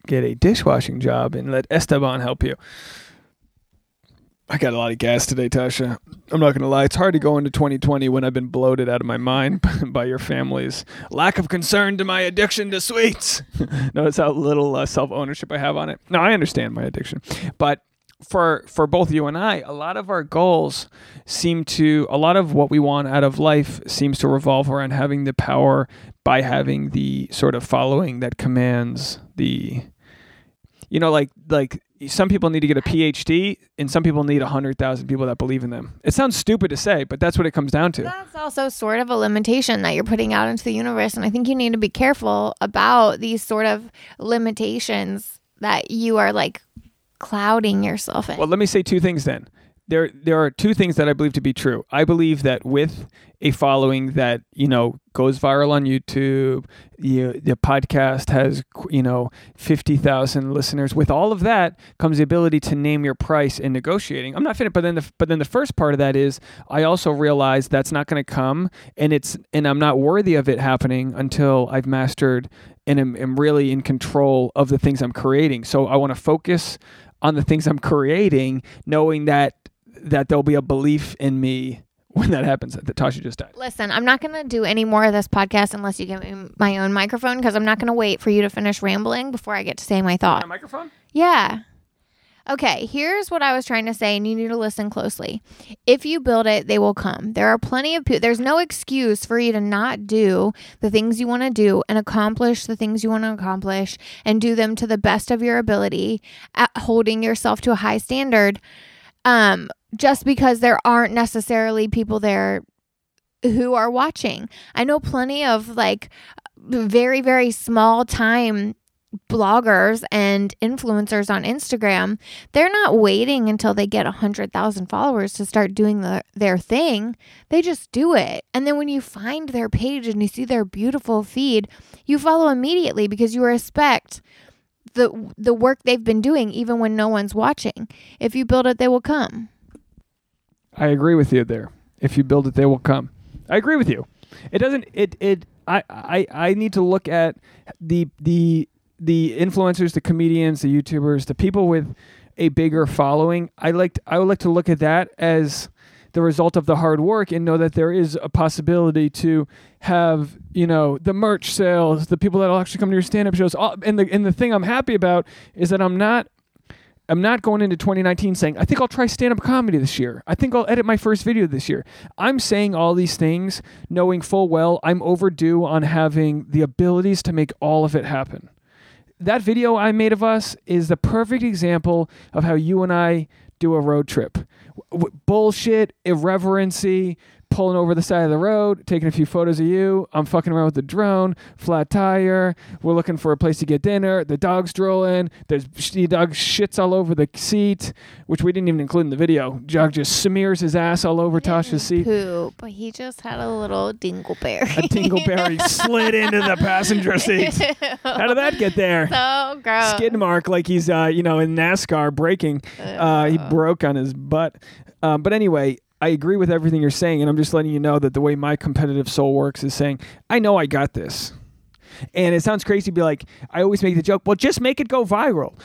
get a dishwashing job and let Esteban help you. I got a lot of gas today, Tasha. I'm not gonna lie; it's hard to go into 2020 when I've been bloated out of my mind by your family's lack of concern to my addiction to sweets. Notice how little uh, self ownership I have on it. Now I understand my addiction, but for for both you and I, a lot of our goals seem to a lot of what we want out of life seems to revolve around having the power by having the sort of following that commands the you know like like some people need to get a PhD and some people need 100,000 people that believe in them. It sounds stupid to say, but that's what it comes down to. That's also sort of a limitation that you're putting out into the universe. And I think you need to be careful about these sort of limitations that you are like clouding yourself in. Well, let me say two things then. there there are two things that I believe to be true. I believe that with a following that you know goes viral on YouTube, you, the podcast has you know fifty thousand listeners. With all of that comes the ability to name your price in negotiating. I'm not finished, but then the but then the first part of that is I also realize that's not going to come, and it's and I'm not worthy of it happening until I've mastered and am, am really in control of the things I'm creating. So I want to focus on the things I'm creating, knowing that that there'll be a belief in me when that happens that Tasha just died. Listen, I'm not going to do any more of this podcast unless you give me my own microphone because I'm not going to wait for you to finish rambling before I get to say my thought. microphone? Yeah. Okay, here's what I was trying to say, and you need to listen closely. If you build it, they will come. There are plenty of people, there's no excuse for you to not do the things you want to do and accomplish the things you want to accomplish and do them to the best of your ability, at holding yourself to a high standard. Um, just because there aren't necessarily people there who are watching. I know plenty of like very, very small time bloggers and influencers on Instagram, they're not waiting until they get 100,000 followers to start doing the, their thing. They just do it. And then when you find their page and you see their beautiful feed, you follow immediately because you respect the the work they've been doing even when no one's watching. If you build it, they will come. I agree with you there. If you build it, they will come. I agree with you. It doesn't. It it. I I I need to look at the the the influencers, the comedians, the YouTubers, the people with a bigger following. I like I would like to look at that as the result of the hard work and know that there is a possibility to have you know the merch sales, the people that will actually come to your stand up shows. And the and the thing I'm happy about is that I'm not I'm not going into 2019 saying, I think I'll try stand up comedy this year. I think I'll edit my first video this year. I'm saying all these things knowing full well I'm overdue on having the abilities to make all of it happen. That video I made of us is the perfect example of how you and I do a road trip. W- bullshit, irreverency, pulling over the side of the road, taking a few photos of you. I'm fucking around with the drone, flat tire. We're looking for a place to get dinner. The dog's drooling. There's the dog shits all over the seat, which we didn't even include in the video. Jog just smears his ass all over Tasha's seat. Poop, but he just had a little dingleberry. A dingleberry slid into the passenger seat. How did that get there? So gross. Skid mark like he's uh, you know in NASCAR braking. Uh, he broke on his butt. Um, but anyway, I agree with everything you're saying, and I'm just letting you know that the way my competitive soul works is saying, I know I got this. And it sounds crazy to be like, I always make the joke, well, just make it go viral.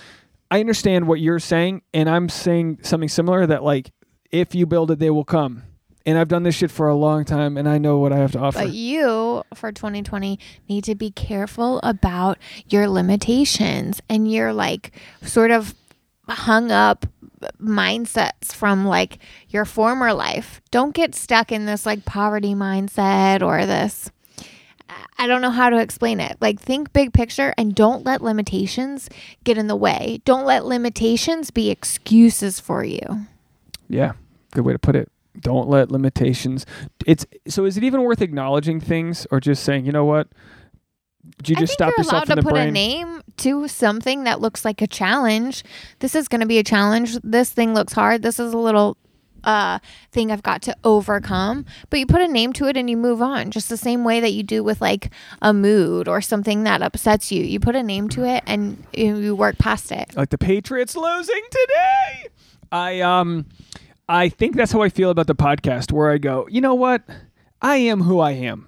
I understand what you're saying, and I'm saying something similar that, like, if you build it, they will come. And I've done this shit for a long time, and I know what I have to offer. But you, for 2020, need to be careful about your limitations and your like sort of hung up mindsets from like your former life. Don't get stuck in this like poverty mindset or this. I don't know how to explain it. Like, think big picture and don't let limitations get in the way. Don't let limitations be excuses for you. Yeah, good way to put it. Don't let limitations. It's so. Is it even worth acknowledging things, or just saying, you know what? You I just think stop you're yourself allowed to put brain? a name to something that looks like a challenge. This is going to be a challenge. This thing looks hard. This is a little uh thing I've got to overcome. But you put a name to it and you move on, just the same way that you do with like a mood or something that upsets you. You put a name to it and you work past it. like the Patriots losing today. I um I think that's how I feel about the podcast where I go, you know what? I am who I am.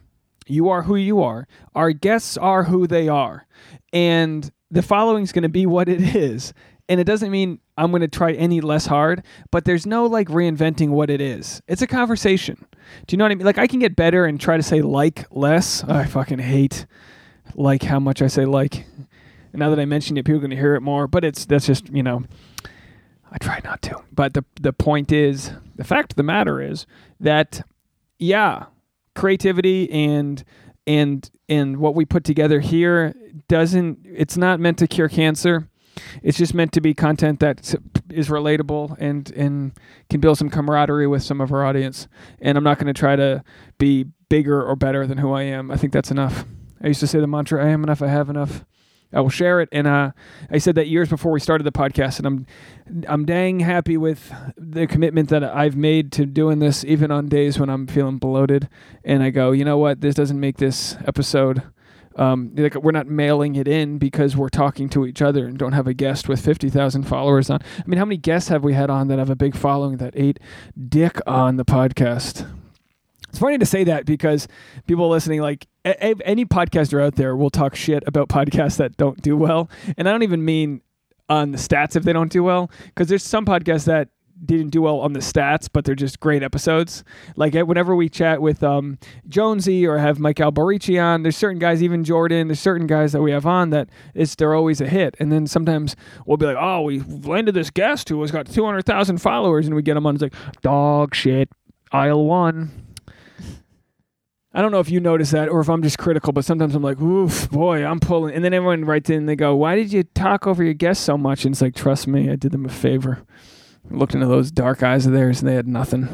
You are who you are. Our guests are who they are. And the following is going to be what it is. And it doesn't mean I'm going to try any less hard, but there's no like reinventing what it is. It's a conversation. Do you know what I mean? Like I can get better and try to say like less. I fucking hate like how much I say like. And now that I mentioned it, people are going to hear it more. But it's that's just you know, I try not to. But the the point is, the fact of the matter is that yeah, creativity and and and what we put together here doesn't. It's not meant to cure cancer. It's just meant to be content that is relatable and and can build some camaraderie with some of our audience. And I'm not going to try to be bigger or better than who I am. I think that's enough. I used to say the mantra, "I am enough. I have enough." I will share it. And uh, I said that years before we started the podcast, and I'm I'm dang happy with the commitment that I've made to doing this, even on days when I'm feeling bloated. And I go, you know what? This doesn't make this episode. Um, like we're not mailing it in because we're talking to each other and don't have a guest with 50,000 followers on. I mean, how many guests have we had on that have a big following that ate dick on the podcast? It's funny to say that because people listening, like a- a- any podcaster out there, will talk shit about podcasts that don't do well. And I don't even mean on the stats if they don't do well, because there's some podcasts that didn't do well on the stats, but they're just great episodes. Like whenever we chat with um, Jonesy or have Mike Alberici on, there's certain guys, even Jordan, there's certain guys that we have on that it's they're always a hit. And then sometimes we'll be like, oh, we landed this guest who has got 200,000 followers, and we get him on. It's like dog shit, aisle one. I don't know if you notice that or if I'm just critical, but sometimes I'm like, oof, boy, I'm pulling. And then everyone writes in and they go, why did you talk over your guests so much? And it's like, trust me, I did them a favor. I looked into those dark eyes of theirs and they had nothing.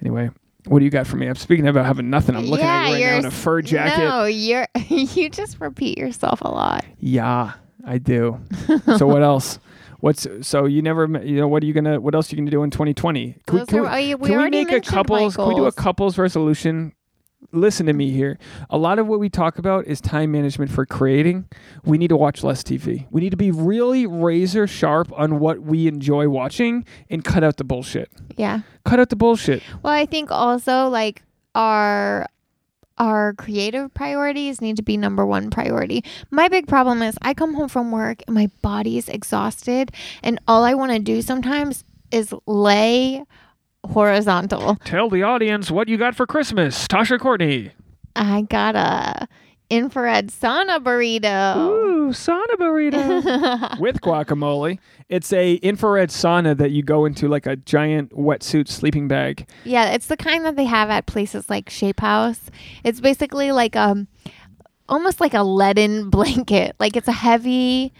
Anyway, what do you got for me? I'm speaking about having nothing. I'm looking at you right now in a fur jacket. No, you're you just repeat yourself a lot. Yeah, I do. so what else? What's so you never met- you know what are you gonna what else are you gonna do in 2020? Can, Those can are- we, oh, we can we make a couples? Can we do a couples resolution? Listen to me here. A lot of what we talk about is time management for creating. We need to watch less TV. We need to be really razor sharp on what we enjoy watching and cut out the bullshit. Yeah. Cut out the bullshit. Well, I think also like our our creative priorities need to be number one priority. My big problem is I come home from work and my body's exhausted and all I want to do sometimes is lay horizontal. Tell the audience what you got for Christmas, Tasha Courtney. I got a infrared sauna burrito. Ooh, sauna burrito. with guacamole. It's a infrared sauna that you go into like a giant wetsuit sleeping bag. Yeah, it's the kind that they have at places like Shape House. It's basically like um almost like a leaden blanket. Like it's a heavy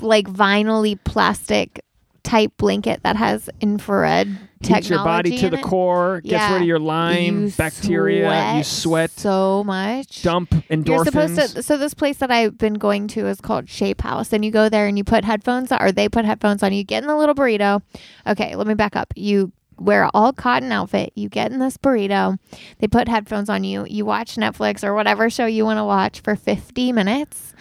like vinyl plastic type blanket that has infrared technology. Heats your body to the it. core, gets Yeah. rid of your Lyme, You bacteria, you sweat, so much. dump endorphins. You're supposed to. So this place that I've been going to is called Shape House, and you go there and you put headphones or they put headphones on. You get in the little burrito. Okay, let me back up. You wear an all cotton outfit. You get in this burrito. They put headphones on you. You watch Netflix or whatever show you want to watch for 50 minutes.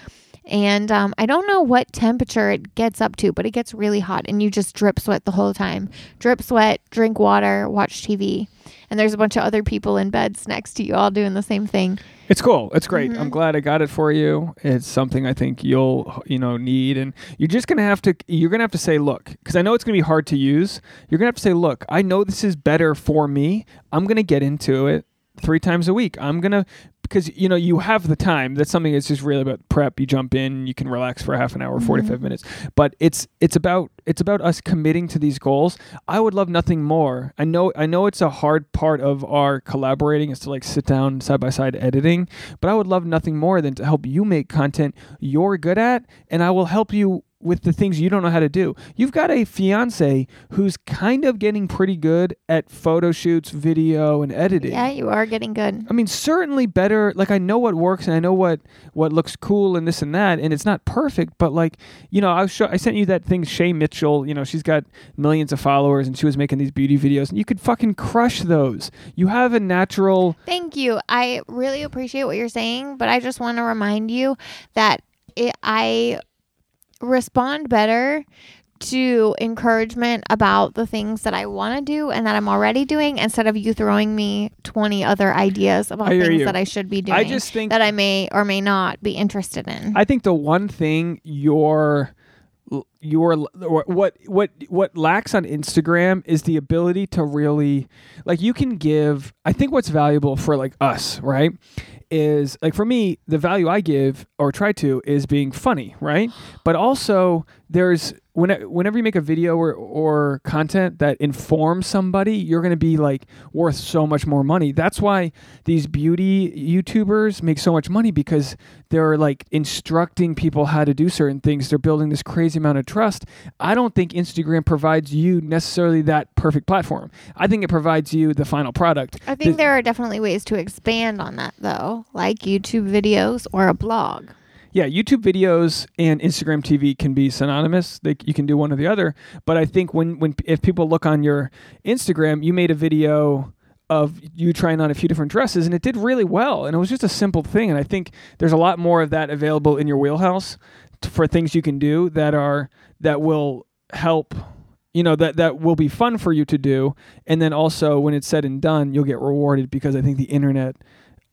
And um, I don't know what temperature it gets up to, but it gets really hot, and you just drip sweat the whole time. Drip sweat, drink water, watch TV, and there's a bunch of other people in beds next to you, all doing the same thing. It's cool. It's great. Mm-hmm. I'm glad I got it for you. It's something I think you'll, you know, need and you're just going to have to you're going to have to say, "Look, cuz I know it's going to be hard to use. You're going to have to say, "Look, I know this is better for me. I'm going to get into it 3 times a week. I'm going to because you know you have the time. That's something that's just really about prep. You jump in, you can relax for half an hour, 45 mm-hmm. minutes. But it's it's about it's about us committing to these goals. I would love nothing more. I know I know it's a hard part of our collaborating is to like sit down side by side editing, but I would love nothing more than to help you make content you're good at and I will help you with the things you don't know how to do. You've got a fiance who's kind of getting pretty good at photo shoots, video, and editing. Yeah, you are getting good. I mean, certainly better. Like I know what works and I know what what looks cool and this and that, and it's not perfect, but like you know, I was show, I sent you that thing Shay Mitchell. You know, she's got millions of followers and she was making these beauty videos, and you could fucking crush those. You have a natural. Thank you. I really appreciate what you're saying, but I just want to remind you that it, I respond better to encouragement about the things that I want to do and that I'm already doing instead of you throwing me 20 other ideas about things you. that I should be doing I just think that I may or may not be interested in. I think the one thing your your what what what lacks on Instagram is the ability to really like you can give I think what's valuable for like us, right? Is like for me, the value I give or try to is being funny, right? But also there's when, whenever you make a video or, or content that informs somebody, you're going to be like worth so much more money. That's why these beauty YouTubers make so much money because they're like instructing people how to do certain things. They're building this crazy amount of trust. I don't think Instagram provides you necessarily that perfect platform. I think it provides you the final product. I think The- there are definitely ways to expand on that though, like YouTube videos or a blog. Yeah, YouTube videos and Instagram TV can be synonymous. They, you can do one or the other. But I think when when if people look on your Instagram, you made a video of you trying on a few different dresses and it did really well and it was just a simple thing and I think there's a lot more of that available in your wheelhouse t- for things you can do that are that will help you know that that will be fun for you to do and then also when it's said and done you'll get rewarded because I think the internet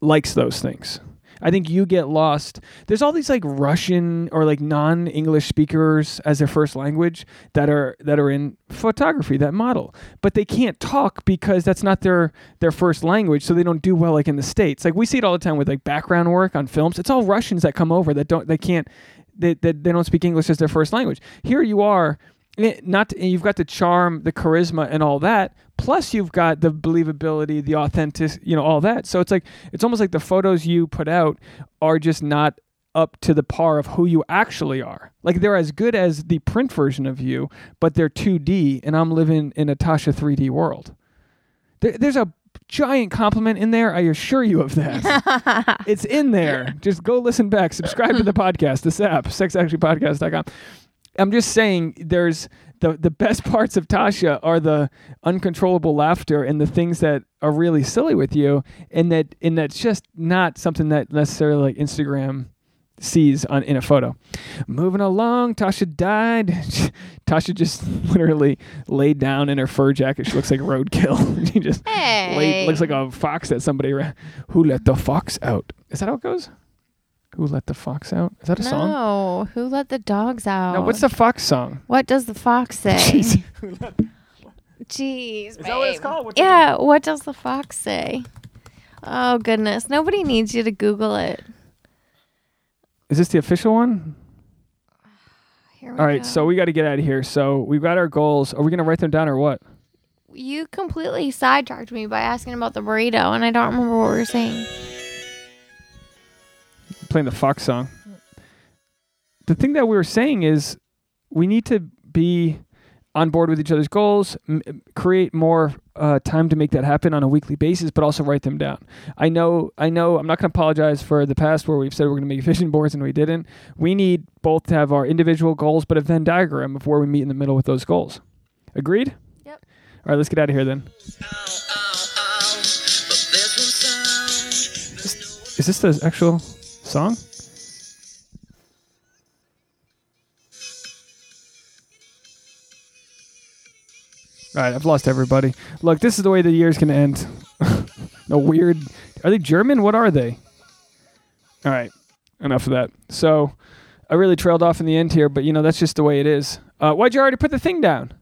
likes those things. I think you get lost. There's all these like Russian or like non-English speakers as their first language that are that are in photography that model, but they can't talk because that's not their their first language, so they don't do well like in the states. Like we see it all the time with like background work on films. It's all Russians that come over that don't they can't they, they, they don't speak English as their first language. Here you are eh, not you've got the charm, the charisma, and all that. Plus, you've got the believability, the authentic, you know, all that. So it's like it's almost like the photos you put out are just not up to the par of who you actually are. Like they're as good as the print version of you, but they're 2D, and I'm living in a Tasha 3D world. There, there's a giant compliment in there. I assure you of that. it's in there. Just go listen back. Subscribe to the podcast, The SAP, sexactuallypodcast.com. I'm just saying there's the the best parts of Tasha are the uncontrollable laughter and the things that are really silly with you and that and that's just not something that necessarily like Instagram sees on in a photo. Moving along, Tasha died. Tasha just literally laid down in her fur jacket. She looks like roadkill. she just Hey. laid, looks like a fox that somebody ra- who let the fox out. Is that how it goes? Who let the fox out? Is that a song? No, who let the dogs out? No, what's the fox song? What does the fox say? Jeez. Jeez, Is that what it's babe. called? What's it Yeah, what does the fox say? Oh goodness, nobody needs you to Google it. Is this the official one? Here we All right, go. so we got to get out of here. So we've got our goals. Are we going to write them down or what? you completely sidetracked me by asking about the burrito, and I don't remember what we were saying. Playing the fox song. The thing that we were saying is we need to be on board with each other's goals, m- create more uh, time to make that happen on a weekly basis, but also write them down. I know, I know, I'm not going to apologize for the past where we've said we're going to make vision boards and we didn't. We need both to have our individual goals, but a Venn diagram of where we meet in the middle with those goals. Agreed? Yep. All right, let's get out of here then. Is this the actual song? All right, I've lost everybody. Look, this is the way the year's gonna end. no weird. Are they German? What are they? All right, enough of that. So, I really trailed off in the end here, but you know that's just the way it is. Uh, why'd you already put the thing down?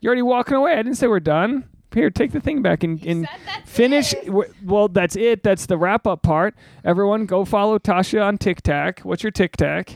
You're already walking away. I didn't say we're done. Here, take the thing back and, and finish. w- Well, that's it. That's the wrap up part. Everyone, go follow Tasha on TikTok. What's your TikTok?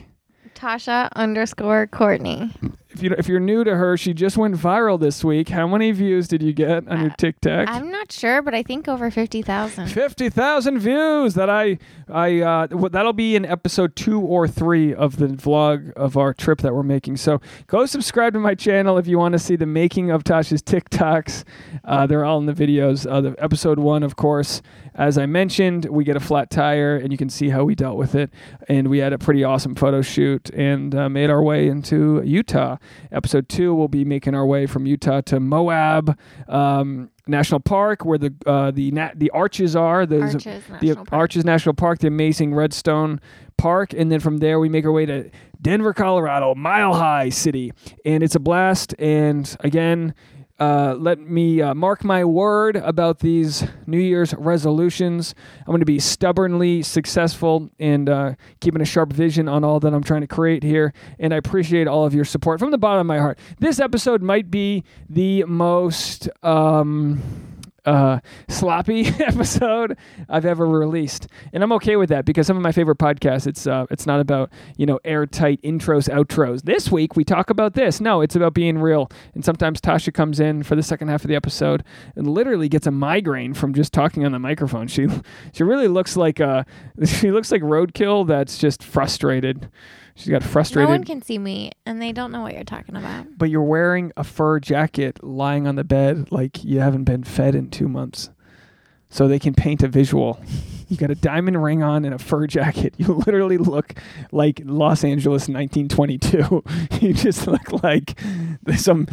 Tasha underscore Courtney. If you if you're new to her, she just went viral this week. How many views did you get on your TikTok? I'm not sure, but I think over fifty thousand. Fifty thousand views. That I I uh, w- that'll be in episode two or three of the vlog of our trip that we're making. So go subscribe to my channel if you want to see the making of Tasha's TikToks. Uh, they're all in the videos. Uh, the episode one, of course, as I mentioned, we get a flat tire, and you can see how we dealt with it. And we had a pretty awesome photo shoot and uh, made our way into Utah. Episode two, we'll be making our way from Utah to Moab. Um, National Park, where the uh, the na- the arches are. Arches the National. Arches National Park, the amazing Redstone Park, and then from there we make our way to Denver, Colorado, Mile High City, and it's a blast. And again, uh, let me uh, mark my word about these New Year's resolutions. I'm going to be stubbornly successful and uh, keeping a sharp vision on all that I'm trying to create here. And I appreciate all of your support from the bottom of my heart. This episode might be the most. Um, uh, sloppy episode I've ever released, and I'm okay with that because some of my favorite podcasts, it's uh, it's not about you know airtight intros, outros. This week we talk about this. No, it's about being real. And sometimes Tasha comes in for the second half of the episode and literally gets a migraine from just talking on the microphone. She she really looks like uh she looks like roadkill that's just frustrated. She's got No one can see me, and they don't know what you're talking about. but you're wearing a fur jacket lying on the bed like you haven't been fed in two months. So they can paint a visual. You got a diamond ring on and a fur jacket. You literally look like Los Angeles 1922. you just look like some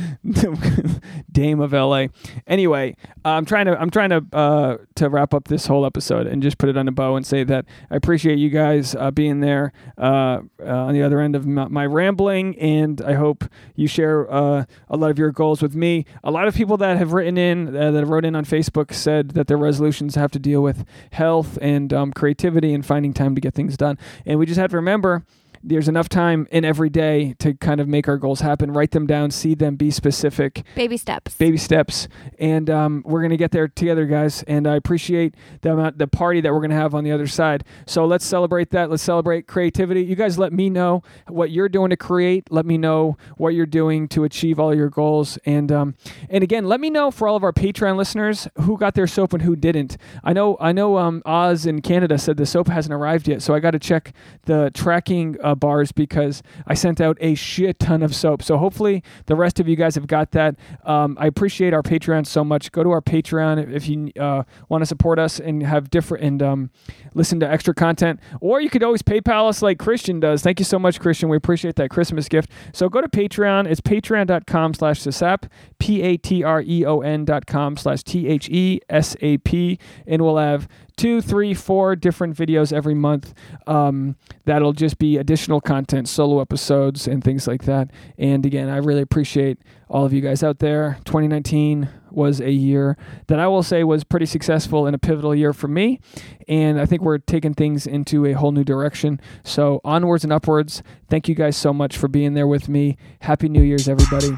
dame of LA. Anyway, I'm trying to I'm trying to uh, to wrap up this whole episode and just put it on a bow and say that I appreciate you guys uh, being there uh, uh on the other end of my, my, rambling, and I hope you share uh, a lot of your goals with me. A lot of people that have written in uh, that wrote in on Facebook said that their resolutions have to deal with health and um, creativity and finding time to get things done, and we just have to remember there's enough time in every day to kind of make our goals happen. Write them down, see them, be specific. Baby steps. Baby steps, and um, we're gonna get there together, guys. And I appreciate the amount, the party that we're gonna have on the other side. So let's celebrate that. Let's celebrate creativity. You guys, let me know what you're doing to create. Let me know what you're doing to achieve all your goals. And um, and again, let me know for all of our Patreon listeners who got their soap and who didn't. I know I know um, Oz in Canada said the soap hasn't arrived yet, so I got to check the tracking. Uh, bars because I sent out a shit ton of soap. So hopefully the rest of you guys have got that. Um, I appreciate our Patreon so much. Go to our Patreon if you uh, want to support us and have different and um, listen to extra content. Or you could always PayPal us like Christian does. Thank you so much, Christian. We appreciate that Christmas gift. So go to Patreon. It's patreon.com slash TheSap, P-A-T-R-E-O-N dot com slash T-H-E-S-A-P. And we'll have two, three, four different videos every month. Um, that'll just be additional content, solo episodes, and things like that. And again, I really appreciate all of you guys out there. 2019 was a year that I will say was pretty successful and a pivotal year for me. And I think we're taking things into a whole new direction. So, onwards and upwards. Thank you guys so much for being there with me. Happy New Year's, everybody.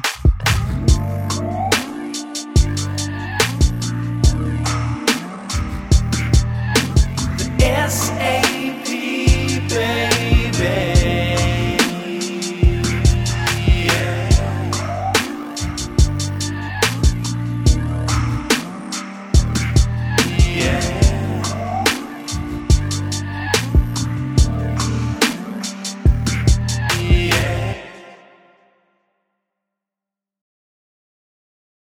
Yes.